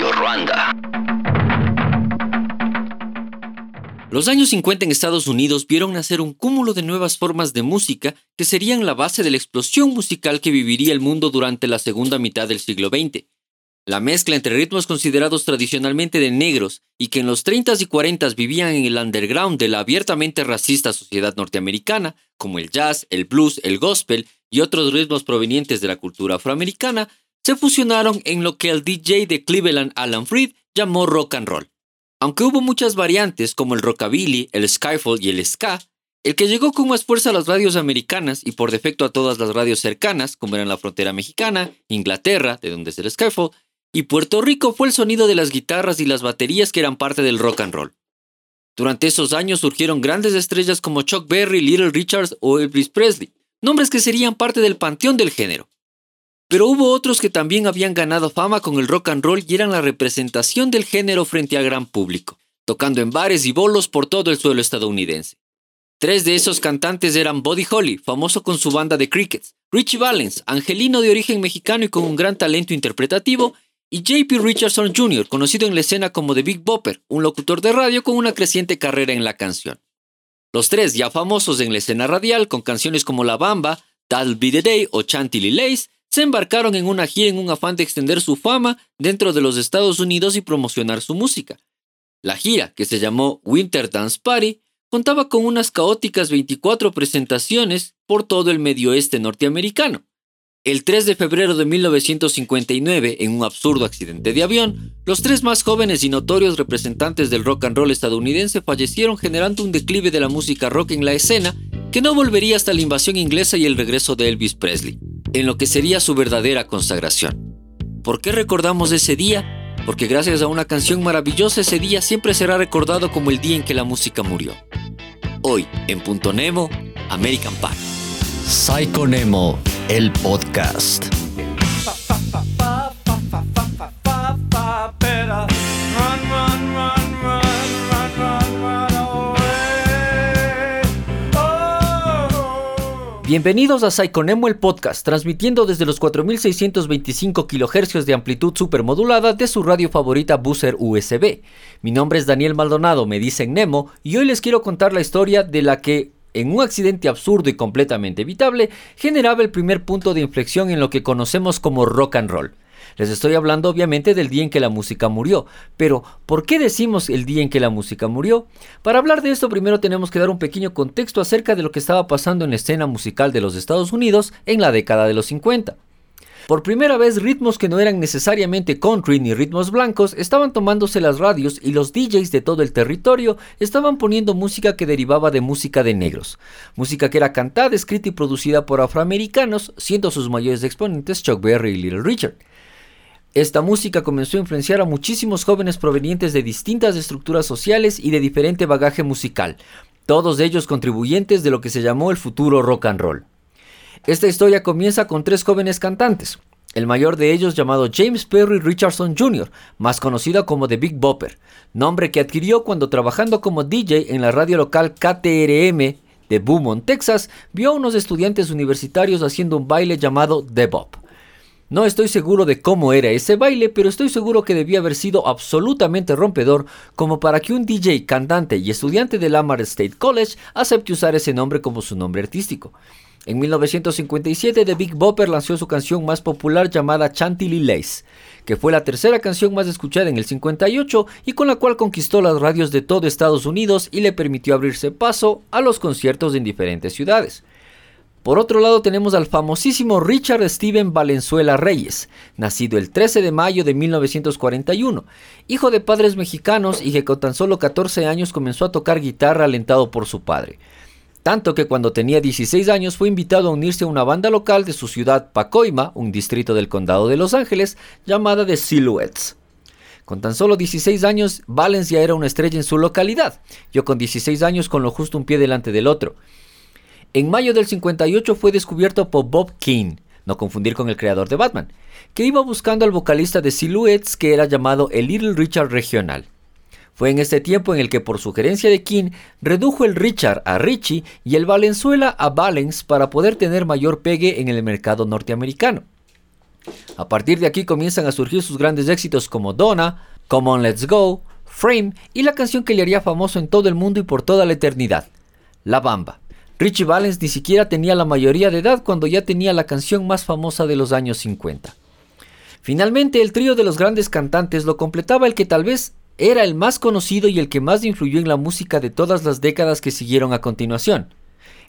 Ruanda. Los años 50 en Estados Unidos vieron nacer un cúmulo de nuevas formas de música que serían la base de la explosión musical que viviría el mundo durante la segunda mitad del siglo XX. La mezcla entre ritmos considerados tradicionalmente de negros y que en los 30s y 40s vivían en el underground de la abiertamente racista sociedad norteamericana, como el jazz, el blues, el gospel y otros ritmos provenientes de la cultura afroamericana, se fusionaron en lo que el DJ de Cleveland Alan Freed llamó rock and roll. Aunque hubo muchas variantes como el rockabilly, el skyfall y el ska, el que llegó con más fuerza a las radios americanas y por defecto a todas las radios cercanas, como eran la frontera mexicana, Inglaterra, de donde es el skyfall, y Puerto Rico fue el sonido de las guitarras y las baterías que eran parte del rock and roll. Durante esos años surgieron grandes estrellas como Chuck Berry, Little Richards o Elvis Presley, nombres que serían parte del panteón del género. Pero hubo otros que también habían ganado fama con el rock and roll y eran la representación del género frente al gran público, tocando en bares y bolos por todo el suelo estadounidense. Tres de esos cantantes eran Buddy Holly, famoso con su banda de Crickets, Richie Valens, angelino de origen mexicano y con un gran talento interpretativo, y JP Richardson Jr., conocido en la escena como The Big Bopper, un locutor de radio con una creciente carrera en la canción. Los tres, ya famosos en la escena radial con canciones como La Bamba, That'll Be the Day o Chantilly Lace, se embarcaron en una gira en un afán de extender su fama dentro de los Estados Unidos y promocionar su música. La gira, que se llamó Winter Dance Party, contaba con unas caóticas 24 presentaciones por todo el medio oeste norteamericano. El 3 de febrero de 1959, en un absurdo accidente de avión, los tres más jóvenes y notorios representantes del rock and roll estadounidense fallecieron generando un declive de la música rock en la escena que no volvería hasta la invasión inglesa y el regreso de Elvis Presley en lo que sería su verdadera consagración. ¿Por qué recordamos ese día? Porque gracias a una canción maravillosa ese día siempre será recordado como el día en que la música murió. Hoy, en Punto Nemo, American Pie. Psycho Nemo, el podcast. Bienvenidos a Psychonemo el podcast, transmitiendo desde los 4625 kHz de amplitud supermodulada de su radio favorita Booster USB. Mi nombre es Daniel Maldonado, me dicen Nemo, y hoy les quiero contar la historia de la que, en un accidente absurdo y completamente evitable, generaba el primer punto de inflexión en lo que conocemos como rock and roll. Les estoy hablando obviamente del día en que la música murió, pero ¿por qué decimos el día en que la música murió? Para hablar de esto primero tenemos que dar un pequeño contexto acerca de lo que estaba pasando en la escena musical de los Estados Unidos en la década de los 50. Por primera vez, ritmos que no eran necesariamente country ni ritmos blancos estaban tomándose las radios y los DJs de todo el territorio estaban poniendo música que derivaba de música de negros. Música que era cantada, escrita y producida por afroamericanos, siendo sus mayores exponentes Chuck Berry y Little Richard. Esta música comenzó a influenciar a muchísimos jóvenes provenientes de distintas estructuras sociales y de diferente bagaje musical, todos ellos contribuyentes de lo que se llamó el futuro rock and roll. Esta historia comienza con tres jóvenes cantantes, el mayor de ellos llamado James Perry Richardson Jr., más conocido como The Big Bopper, nombre que adquirió cuando trabajando como DJ en la radio local KTRM de Beaumont, Texas, vio a unos estudiantes universitarios haciendo un baile llamado The Bop. No estoy seguro de cómo era ese baile, pero estoy seguro que debía haber sido absolutamente rompedor como para que un DJ, cantante y estudiante del Lamar State College acepte usar ese nombre como su nombre artístico. En 1957, The Big Bopper lanzó su canción más popular llamada Chantilly Lace, que fue la tercera canción más escuchada en el 58 y con la cual conquistó las radios de todo Estados Unidos y le permitió abrirse paso a los conciertos en diferentes ciudades. Por otro lado tenemos al famosísimo Richard Steven Valenzuela Reyes, nacido el 13 de mayo de 1941, hijo de padres mexicanos y que con tan solo 14 años comenzó a tocar guitarra alentado por su padre. Tanto que cuando tenía 16 años fue invitado a unirse a una banda local de su ciudad Pacoima, un distrito del condado de Los Ángeles, llamada The Silhouettes. Con tan solo 16 años, Valens ya era una estrella en su localidad, yo con 16 años con lo justo un pie delante del otro. En mayo del 58 fue descubierto por Bob King, no confundir con el creador de Batman, que iba buscando al vocalista de Silhouettes que era llamado el Little Richard Regional. Fue en este tiempo en el que por sugerencia de King redujo el Richard a Richie y el Valenzuela a Valens para poder tener mayor pegue en el mercado norteamericano. A partir de aquí comienzan a surgir sus grandes éxitos como Donna, Come On Let's Go, Frame y la canción que le haría famoso en todo el mundo y por toda la eternidad, La Bamba. Richie Valens ni siquiera tenía la mayoría de edad cuando ya tenía la canción más famosa de los años 50. Finalmente, el trío de los grandes cantantes lo completaba el que tal vez era el más conocido y el que más influyó en la música de todas las décadas que siguieron a continuación,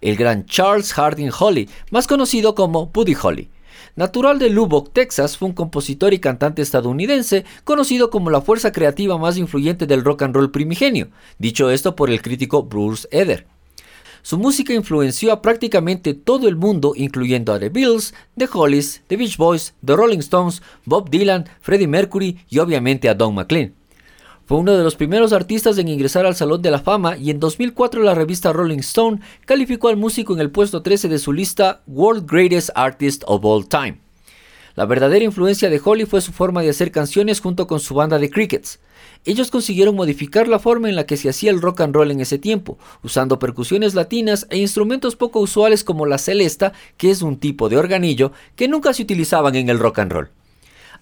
el gran Charles Harding Holly, más conocido como Buddy Holly. Natural de Lubbock, Texas, fue un compositor y cantante estadounidense conocido como la fuerza creativa más influyente del rock and roll primigenio, dicho esto por el crítico Bruce Eder. Su música influenció a prácticamente todo el mundo, incluyendo a The Beatles, The Hollies, The Beach Boys, The Rolling Stones, Bob Dylan, Freddie Mercury y obviamente a Don McLean. Fue uno de los primeros artistas en ingresar al Salón de la Fama y en 2004 la revista Rolling Stone calificó al músico en el puesto 13 de su lista World Greatest Artist of All Time. La verdadera influencia de Holly fue su forma de hacer canciones junto con su banda de Crickets. Ellos consiguieron modificar la forma en la que se hacía el rock and roll en ese tiempo, usando percusiones latinas e instrumentos poco usuales como la celesta, que es un tipo de organillo que nunca se utilizaban en el rock and roll.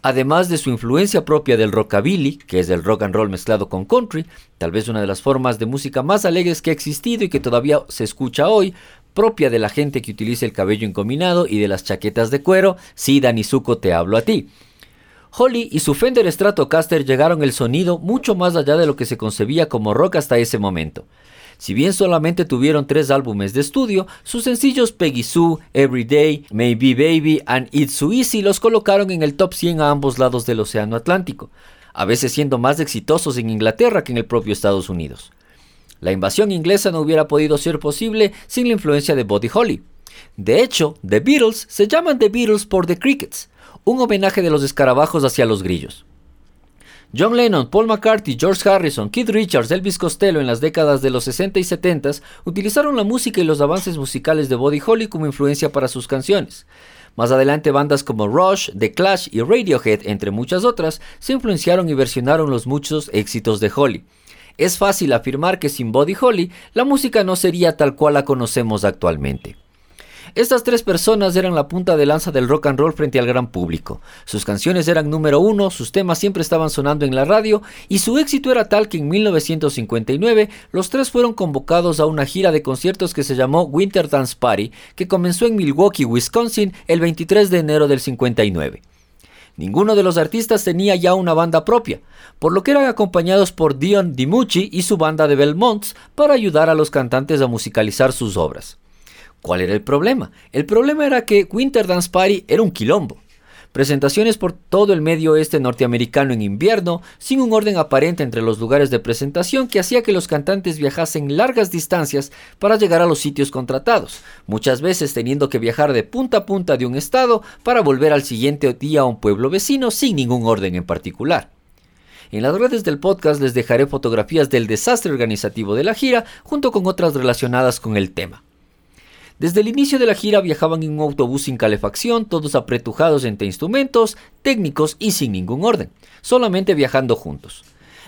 Además de su influencia propia del rockabilly, que es el rock and roll mezclado con country, tal vez una de las formas de música más alegres que ha existido y que todavía se escucha hoy, propia de la gente que utiliza el cabello encominado y de las chaquetas de cuero, sí, Danizuko, te hablo a ti. Holly y su Fender Stratocaster llegaron el sonido mucho más allá de lo que se concebía como rock hasta ese momento. Si bien solamente tuvieron tres álbumes de estudio, sus sencillos Peggy Sue, Everyday, Maybe Baby and It's So Easy los colocaron en el top 100 a ambos lados del Océano Atlántico, a veces siendo más exitosos en Inglaterra que en el propio Estados Unidos. La invasión inglesa no hubiera podido ser posible sin la influencia de Buddy Holly. De hecho, The Beatles se llaman The Beatles por The Crickets, un homenaje de los escarabajos hacia los grillos. John Lennon, Paul McCartney, George Harrison, Keith Richards, Elvis Costello en las décadas de los 60 y 70 utilizaron la música y los avances musicales de Buddy Holly como influencia para sus canciones. Más adelante bandas como Rush, The Clash y Radiohead, entre muchas otras, se influenciaron y versionaron los muchos éxitos de Holly. Es fácil afirmar que sin Buddy Holly la música no sería tal cual la conocemos actualmente. Estas tres personas eran la punta de lanza del rock and roll frente al gran público. Sus canciones eran número uno, sus temas siempre estaban sonando en la radio y su éxito era tal que en 1959 los tres fueron convocados a una gira de conciertos que se llamó Winter Dance Party, que comenzó en Milwaukee, Wisconsin, el 23 de enero del 59. Ninguno de los artistas tenía ya una banda propia, por lo que eran acompañados por Dion DiMucci y su banda de Belmonts para ayudar a los cantantes a musicalizar sus obras. ¿Cuál era el problema? El problema era que Winter Dance Party era un quilombo. Presentaciones por todo el medio oeste norteamericano en invierno, sin un orden aparente entre los lugares de presentación que hacía que los cantantes viajasen largas distancias para llegar a los sitios contratados, muchas veces teniendo que viajar de punta a punta de un estado para volver al siguiente día a un pueblo vecino sin ningún orden en particular. En las redes del podcast les dejaré fotografías del desastre organizativo de la gira junto con otras relacionadas con el tema. Desde el inicio de la gira viajaban en un autobús sin calefacción, todos apretujados entre instrumentos, técnicos y sin ningún orden, solamente viajando juntos.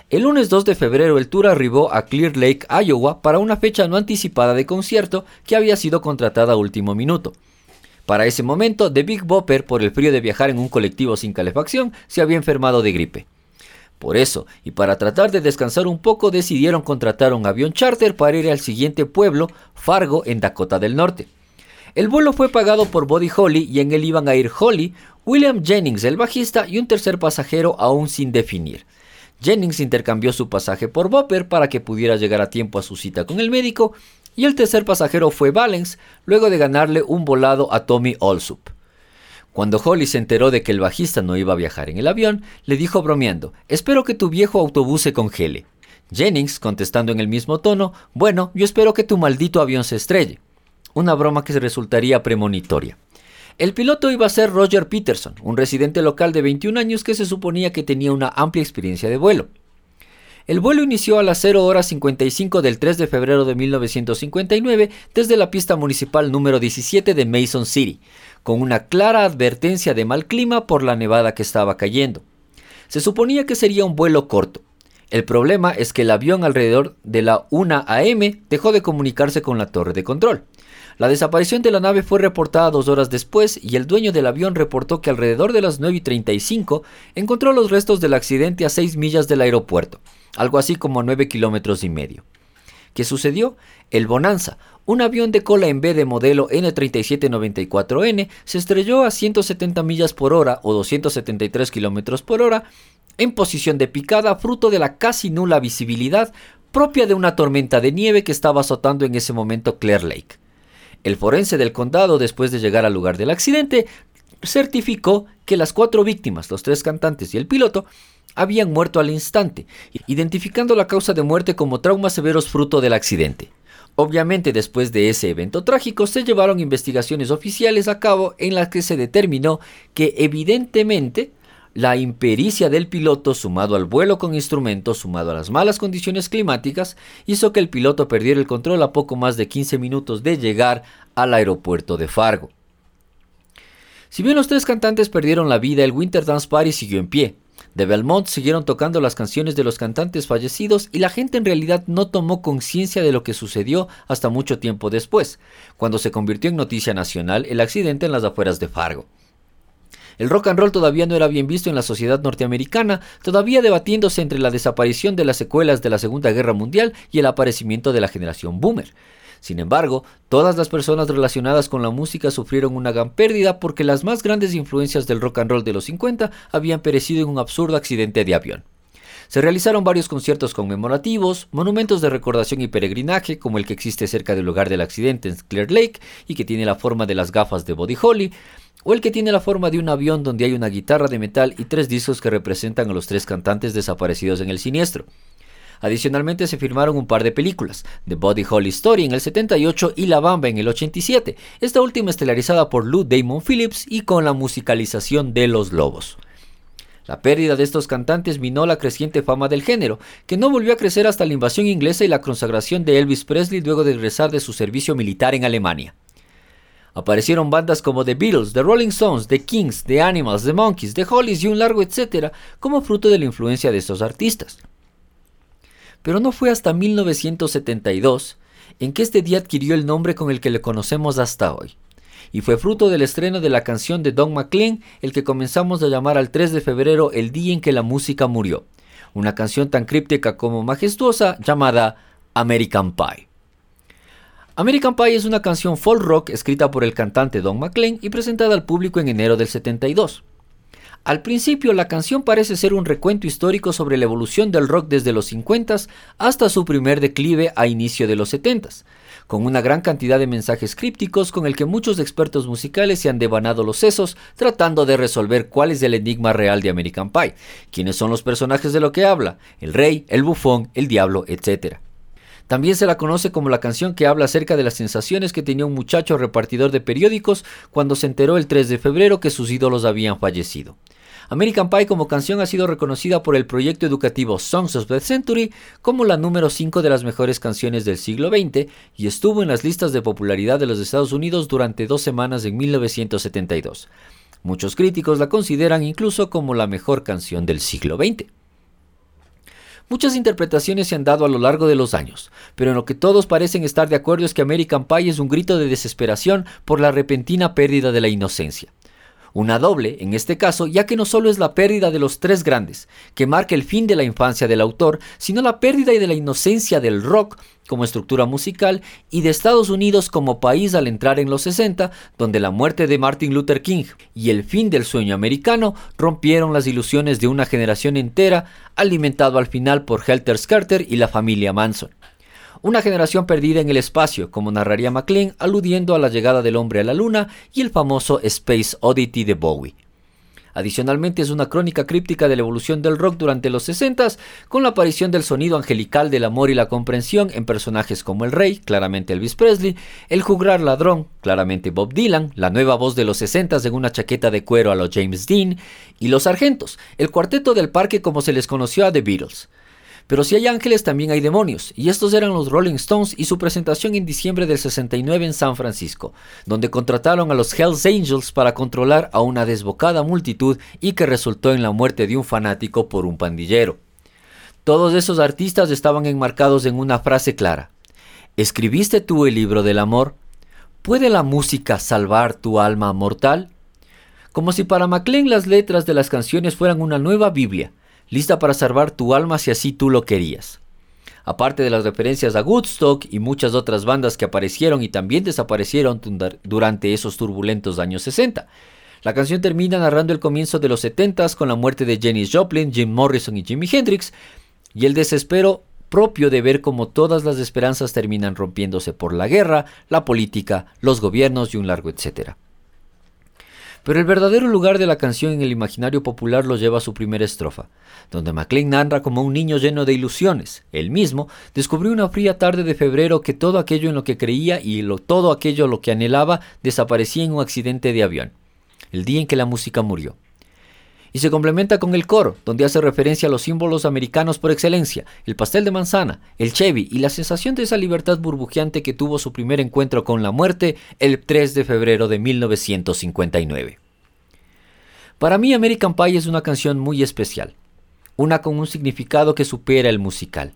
El lunes 2 de febrero el tour arribó a Clear Lake, Iowa, para una fecha no anticipada de concierto que había sido contratada a último minuto. Para ese momento, The Big Bopper, por el frío de viajar en un colectivo sin calefacción, se había enfermado de gripe. Por eso, y para tratar de descansar un poco, decidieron contratar un avión charter para ir al siguiente pueblo, Fargo, en Dakota del Norte. El vuelo fue pagado por Buddy Holly y en él iban a ir Holly, William Jennings, el bajista, y un tercer pasajero aún sin definir. Jennings intercambió su pasaje por Bopper para que pudiera llegar a tiempo a su cita con el médico, y el tercer pasajero fue Valens, luego de ganarle un volado a Tommy Allsup. Cuando Holly se enteró de que el bajista no iba a viajar en el avión, le dijo bromeando, espero que tu viejo autobús se congele. Jennings, contestando en el mismo tono, bueno, yo espero que tu maldito avión se estrelle. Una broma que resultaría premonitoria. El piloto iba a ser Roger Peterson, un residente local de 21 años que se suponía que tenía una amplia experiencia de vuelo. El vuelo inició a las 0 horas 55 del 3 de febrero de 1959 desde la pista municipal número 17 de Mason City, con una clara advertencia de mal clima por la nevada que estaba cayendo. Se suponía que sería un vuelo corto. El problema es que el avión alrededor de la 1 am dejó de comunicarse con la torre de control. La desaparición de la nave fue reportada dos horas después y el dueño del avión reportó que alrededor de las 9 y 35 encontró los restos del accidente a 6 millas del aeropuerto, algo así como 9 kilómetros y medio. ¿Qué sucedió? El Bonanza, un avión de cola en B de modelo N3794N, se estrelló a 170 millas por hora o 273 kilómetros por hora en posición de picada fruto de la casi nula visibilidad propia de una tormenta de nieve que estaba azotando en ese momento Clear Lake. El forense del condado, después de llegar al lugar del accidente, certificó que las cuatro víctimas, los tres cantantes y el piloto, habían muerto al instante, identificando la causa de muerte como traumas severos fruto del accidente. Obviamente después de ese evento trágico se llevaron investigaciones oficiales a cabo en las que se determinó que evidentemente la impericia del piloto sumado al vuelo con instrumentos, sumado a las malas condiciones climáticas, hizo que el piloto perdiera el control a poco más de 15 minutos de llegar al aeropuerto de Fargo. Si bien los tres cantantes perdieron la vida, el Winter Dance Party siguió en pie. De Belmont siguieron tocando las canciones de los cantantes fallecidos y la gente en realidad no tomó conciencia de lo que sucedió hasta mucho tiempo después, cuando se convirtió en noticia nacional el accidente en las afueras de Fargo. El rock and roll todavía no era bien visto en la sociedad norteamericana, todavía debatiéndose entre la desaparición de las secuelas de la Segunda Guerra Mundial y el aparecimiento de la generación boomer. Sin embargo, todas las personas relacionadas con la música sufrieron una gran pérdida porque las más grandes influencias del rock and roll de los 50 habían perecido en un absurdo accidente de avión. Se realizaron varios conciertos conmemorativos, monumentos de recordación y peregrinaje, como el que existe cerca del lugar del accidente en Clear Lake y que tiene la forma de las gafas de Body Holly, o el que tiene la forma de un avión donde hay una guitarra de metal y tres discos que representan a los tres cantantes desaparecidos en el siniestro. Adicionalmente se firmaron un par de películas, The Body Holly Story en el 78 y La Bamba en el 87, esta última estelarizada por Lou Damon Phillips y con la musicalización de Los Lobos. La pérdida de estos cantantes minó la creciente fama del género, que no volvió a crecer hasta la invasión inglesa y la consagración de Elvis Presley luego de regresar de su servicio militar en Alemania. Aparecieron bandas como The Beatles, The Rolling Stones, The Kings, The Animals, The Monkeys, The Hollies y un largo etcétera como fruto de la influencia de estos artistas. Pero no fue hasta 1972 en que este día adquirió el nombre con el que le conocemos hasta hoy. Y fue fruto del estreno de la canción de Don McLean el que comenzamos a llamar al 3 de febrero el día en que la música murió. Una canción tan críptica como majestuosa llamada American Pie. American Pie es una canción folk rock escrita por el cantante Don McLean y presentada al público en enero del 72. Al principio la canción parece ser un recuento histórico sobre la evolución del rock desde los 50 hasta su primer declive a inicio de los 70 con una gran cantidad de mensajes crípticos con el que muchos expertos musicales se han devanado los sesos tratando de resolver cuál es el enigma real de American Pie, quiénes son los personajes de lo que habla, el rey, el bufón, el diablo, etc. También se la conoce como la canción que habla acerca de las sensaciones que tenía un muchacho repartidor de periódicos cuando se enteró el 3 de febrero que sus ídolos habían fallecido. American Pie como canción ha sido reconocida por el proyecto educativo Songs of the Century como la número 5 de las mejores canciones del siglo XX y estuvo en las listas de popularidad de los Estados Unidos durante dos semanas en 1972. Muchos críticos la consideran incluso como la mejor canción del siglo XX. Muchas interpretaciones se han dado a lo largo de los años, pero en lo que todos parecen estar de acuerdo es que American Pie es un grito de desesperación por la repentina pérdida de la inocencia. Una doble, en este caso, ya que no solo es la pérdida de los tres grandes, que marca el fin de la infancia del autor, sino la pérdida de la inocencia del rock como estructura musical y de Estados Unidos como país al entrar en los 60, donde la muerte de Martin Luther King y el fin del sueño americano rompieron las ilusiones de una generación entera, alimentado al final por Helter Skelter y la familia Manson. Una generación perdida en el espacio, como narraría MacLean, aludiendo a la llegada del hombre a la luna y el famoso Space Oddity de Bowie. Adicionalmente es una crónica críptica de la evolución del rock durante los 60 con la aparición del sonido angelical del amor y la comprensión en personajes como el rey, claramente Elvis Presley, el juglar ladrón, claramente Bob Dylan, la nueva voz de los 60 en una chaqueta de cuero a los James Dean, y los sargentos, el cuarteto del parque como se les conoció a The Beatles. Pero si hay ángeles, también hay demonios, y estos eran los Rolling Stones y su presentación en diciembre del 69 en San Francisco, donde contrataron a los Hells Angels para controlar a una desbocada multitud y que resultó en la muerte de un fanático por un pandillero. Todos esos artistas estaban enmarcados en una frase clara. ¿Escribiste tú el libro del amor? ¿Puede la música salvar tu alma mortal? Como si para MacLean las letras de las canciones fueran una nueva Biblia, lista para salvar tu alma si así tú lo querías. Aparte de las referencias a Woodstock y muchas otras bandas que aparecieron y también desaparecieron durante esos turbulentos años 60. La canción termina narrando el comienzo de los 70s con la muerte de Jenny Joplin, Jim Morrison y Jimi Hendrix y el desespero propio de ver cómo todas las esperanzas terminan rompiéndose por la guerra, la política, los gobiernos y un largo etcétera. Pero el verdadero lugar de la canción en el imaginario popular lo lleva a su primera estrofa, donde MacLean narra como un niño lleno de ilusiones. Él mismo descubrió una fría tarde de febrero que todo aquello en lo que creía y todo aquello en lo que anhelaba desaparecía en un accidente de avión, el día en que la música murió y se complementa con el coro, donde hace referencia a los símbolos americanos por excelencia, el pastel de manzana, el Chevy y la sensación de esa libertad burbujeante que tuvo su primer encuentro con la muerte el 3 de febrero de 1959. Para mí American Pie es una canción muy especial, una con un significado que supera el musical.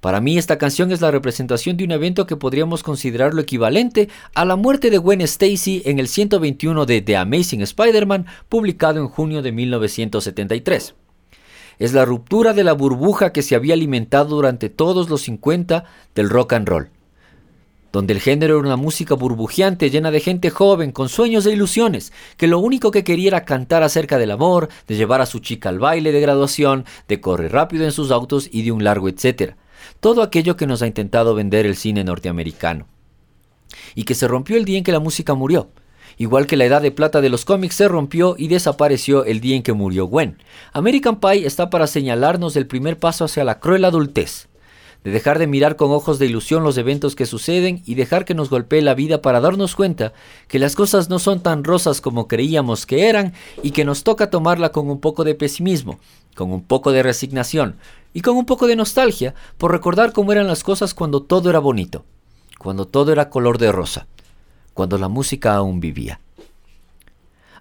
Para mí esta canción es la representación de un evento que podríamos considerarlo equivalente a la muerte de Gwen Stacy en el 121 de The Amazing Spider-Man, publicado en junio de 1973. Es la ruptura de la burbuja que se había alimentado durante todos los 50 del rock and roll, donde el género era una música burbujeante llena de gente joven, con sueños e ilusiones, que lo único que quería era cantar acerca del amor, de llevar a su chica al baile de graduación, de correr rápido en sus autos y de un largo etcétera todo aquello que nos ha intentado vender el cine norteamericano. Y que se rompió el día en que la música murió. Igual que la edad de plata de los cómics se rompió y desapareció el día en que murió Gwen. American Pie está para señalarnos el primer paso hacia la cruel adultez, de dejar de mirar con ojos de ilusión los eventos que suceden y dejar que nos golpee la vida para darnos cuenta que las cosas no son tan rosas como creíamos que eran y que nos toca tomarla con un poco de pesimismo, con un poco de resignación, y con un poco de nostalgia por recordar cómo eran las cosas cuando todo era bonito, cuando todo era color de rosa, cuando la música aún vivía.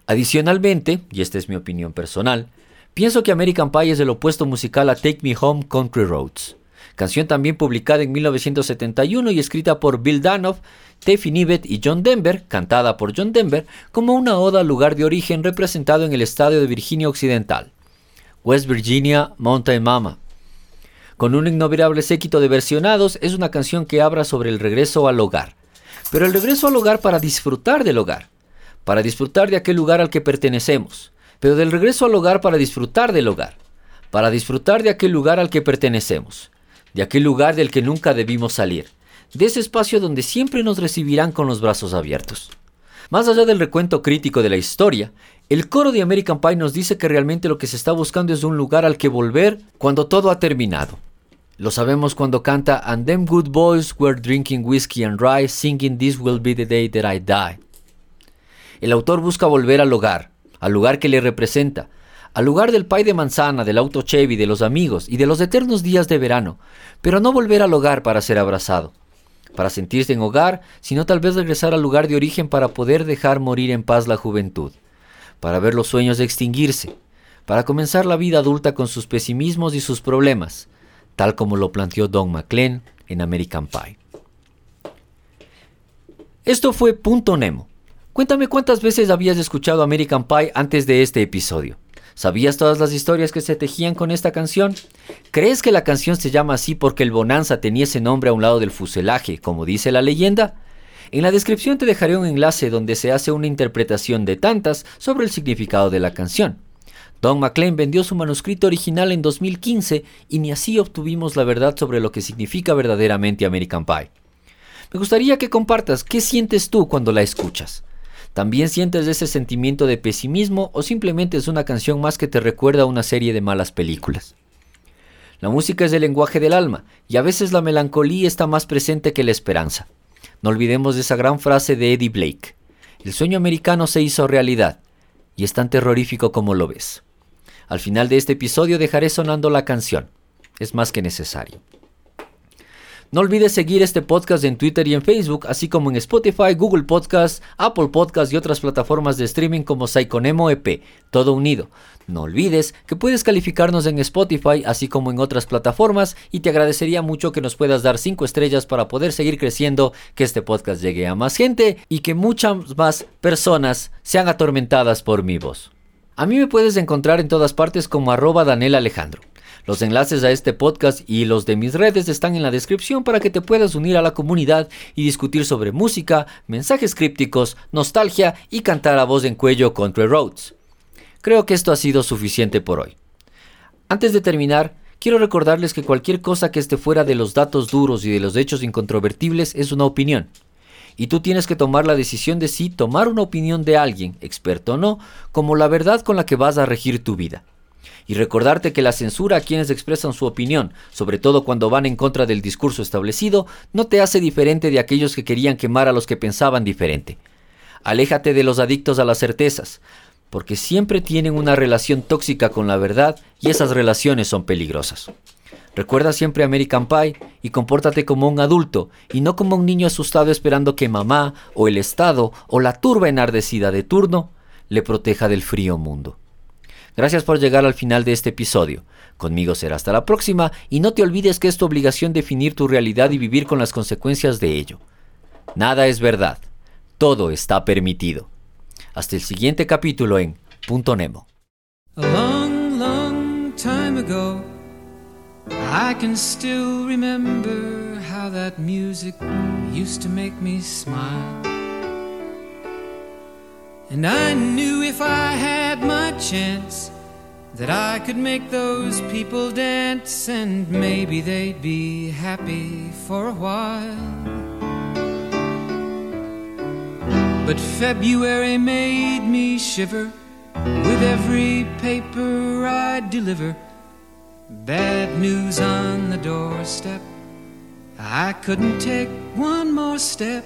Adicionalmente, y esta es mi opinión personal, pienso que American Pie es el opuesto musical a Take Me Home Country Roads, canción también publicada en 1971 y escrita por Bill Danoff, Teffy Nivet y John Denver, cantada por John Denver, como una oda al lugar de origen representado en el estado de Virginia Occidental, West Virginia Mountain Mama, con un ignorable séquito de versionados, es una canción que habla sobre el regreso al hogar. Pero el regreso al hogar para disfrutar del hogar, para disfrutar de aquel lugar al que pertenecemos, pero del regreso al hogar para disfrutar del hogar, para disfrutar de aquel lugar al que pertenecemos, de aquel lugar del que nunca debimos salir, de ese espacio donde siempre nos recibirán con los brazos abiertos. Más allá del recuento crítico de la historia, el coro de American Pie nos dice que realmente lo que se está buscando es un lugar al que volver cuando todo ha terminado, lo sabemos cuando canta And them good boys were drinking whiskey and rye, singing This will be the day that I die. El autor busca volver al hogar, al lugar que le representa, al lugar del pay de manzana, del auto Chevy, de los amigos y de los eternos días de verano, pero no volver al hogar para ser abrazado, para sentirse en hogar, sino tal vez regresar al lugar de origen para poder dejar morir en paz la juventud, para ver los sueños extinguirse, para comenzar la vida adulta con sus pesimismos y sus problemas, tal como lo planteó Don McLean en American Pie. Esto fue Punto Nemo. Cuéntame cuántas veces habías escuchado American Pie antes de este episodio. ¿Sabías todas las historias que se tejían con esta canción? ¿Crees que la canción se llama así porque el Bonanza tenía ese nombre a un lado del fuselaje, como dice la leyenda? En la descripción te dejaré un enlace donde se hace una interpretación de tantas sobre el significado de la canción. Don McLean vendió su manuscrito original en 2015 y ni así obtuvimos la verdad sobre lo que significa verdaderamente American Pie. Me gustaría que compartas qué sientes tú cuando la escuchas. ¿También sientes ese sentimiento de pesimismo o simplemente es una canción más que te recuerda a una serie de malas películas? La música es el lenguaje del alma y a veces la melancolía está más presente que la esperanza. No olvidemos de esa gran frase de Eddie Blake. El sueño americano se hizo realidad y es tan terrorífico como lo ves. Al final de este episodio dejaré sonando la canción. Es más que necesario. No olvides seguir este podcast en Twitter y en Facebook, así como en Spotify, Google Podcasts, Apple Podcasts y otras plataformas de streaming como Psychonemo EP, todo unido. No olvides que puedes calificarnos en Spotify, así como en otras plataformas, y te agradecería mucho que nos puedas dar 5 estrellas para poder seguir creciendo, que este podcast llegue a más gente y que muchas más personas sean atormentadas por mi voz. A mí me puedes encontrar en todas partes como arroba Daniel Alejandro. Los enlaces a este podcast y los de mis redes están en la descripción para que te puedas unir a la comunidad y discutir sobre música, mensajes crípticos, nostalgia y cantar a voz en cuello contra Roads. Creo que esto ha sido suficiente por hoy. Antes de terminar, quiero recordarles que cualquier cosa que esté fuera de los datos duros y de los hechos incontrovertibles es una opinión. Y tú tienes que tomar la decisión de si tomar una opinión de alguien, experto o no, como la verdad con la que vas a regir tu vida y recordarte que la censura a quienes expresan su opinión, sobre todo cuando van en contra del discurso establecido, no te hace diferente de aquellos que querían quemar a los que pensaban diferente. Aléjate de los adictos a las certezas, porque siempre tienen una relación tóxica con la verdad y esas relaciones son peligrosas. Recuerda siempre American Pie y compórtate como un adulto y no como un niño asustado esperando que mamá o el Estado o la turba enardecida de turno le proteja del frío mundo. Gracias por llegar al final de este episodio. Conmigo será hasta la próxima y no te olvides que es tu obligación definir tu realidad y vivir con las consecuencias de ello. Nada es verdad, todo está permitido. Hasta el siguiente capítulo en Punto Nemo. A long, long time ago, I can still remember how that music used to make me smile. And I knew if I had my chance that I could make those people dance and maybe they'd be happy for a while. But February made me shiver with every paper I deliver. Bad news on the doorstep. I couldn't take one more step.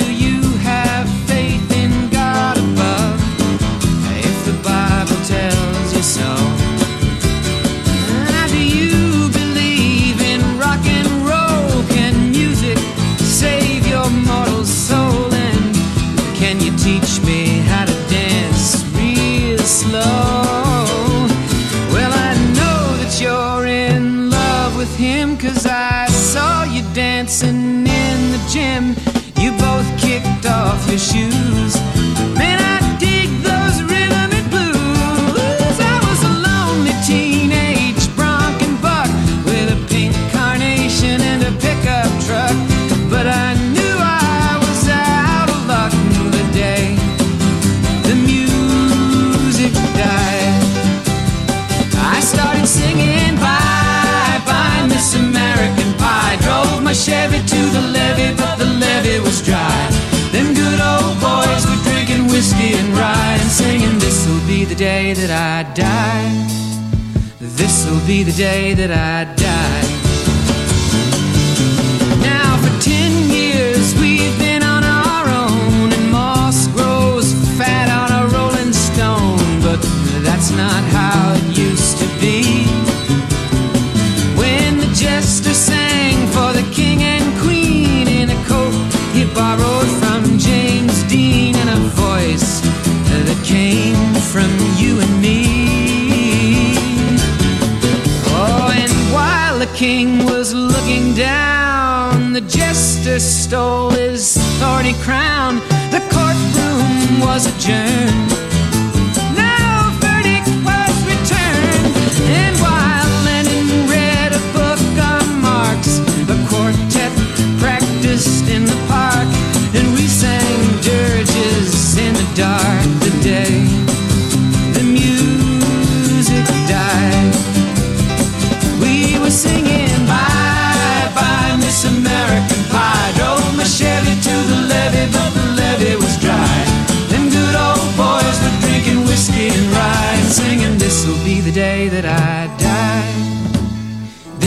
the day that I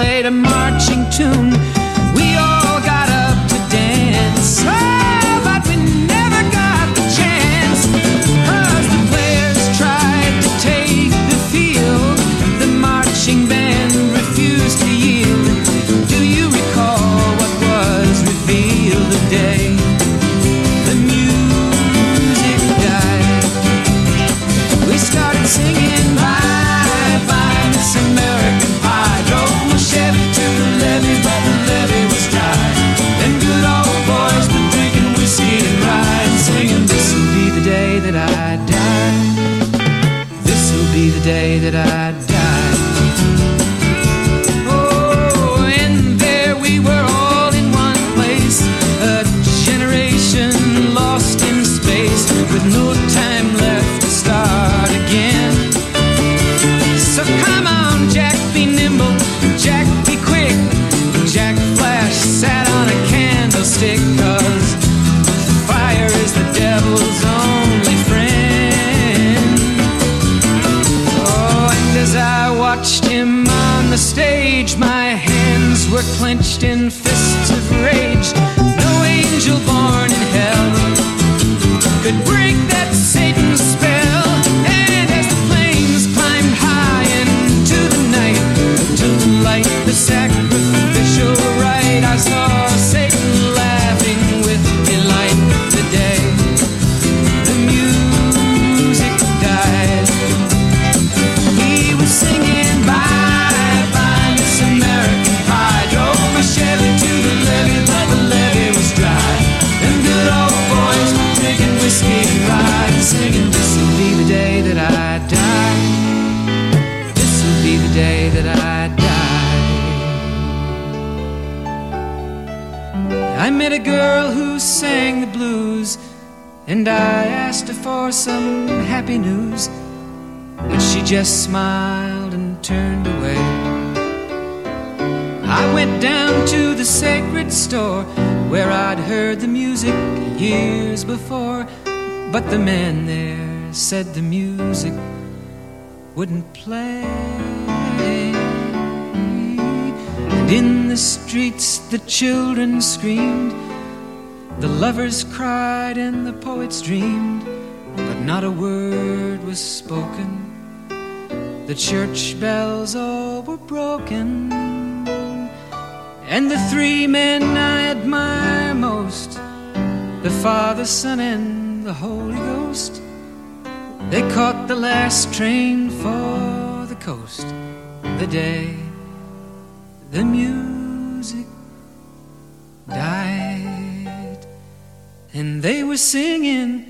played a marching tune. Were clenched in fists happy news. But she just smiled and turned away. I went down to the sacred store where I'd heard the music years before. But the man there said the music wouldn't play. And in the streets the children screamed, the lovers cried, and the poets dreamed. Not a word was spoken. The church bells all were broken. And the three men I admire most the Father, Son, and the Holy Ghost they caught the last train for the coast the day the music died. And they were singing,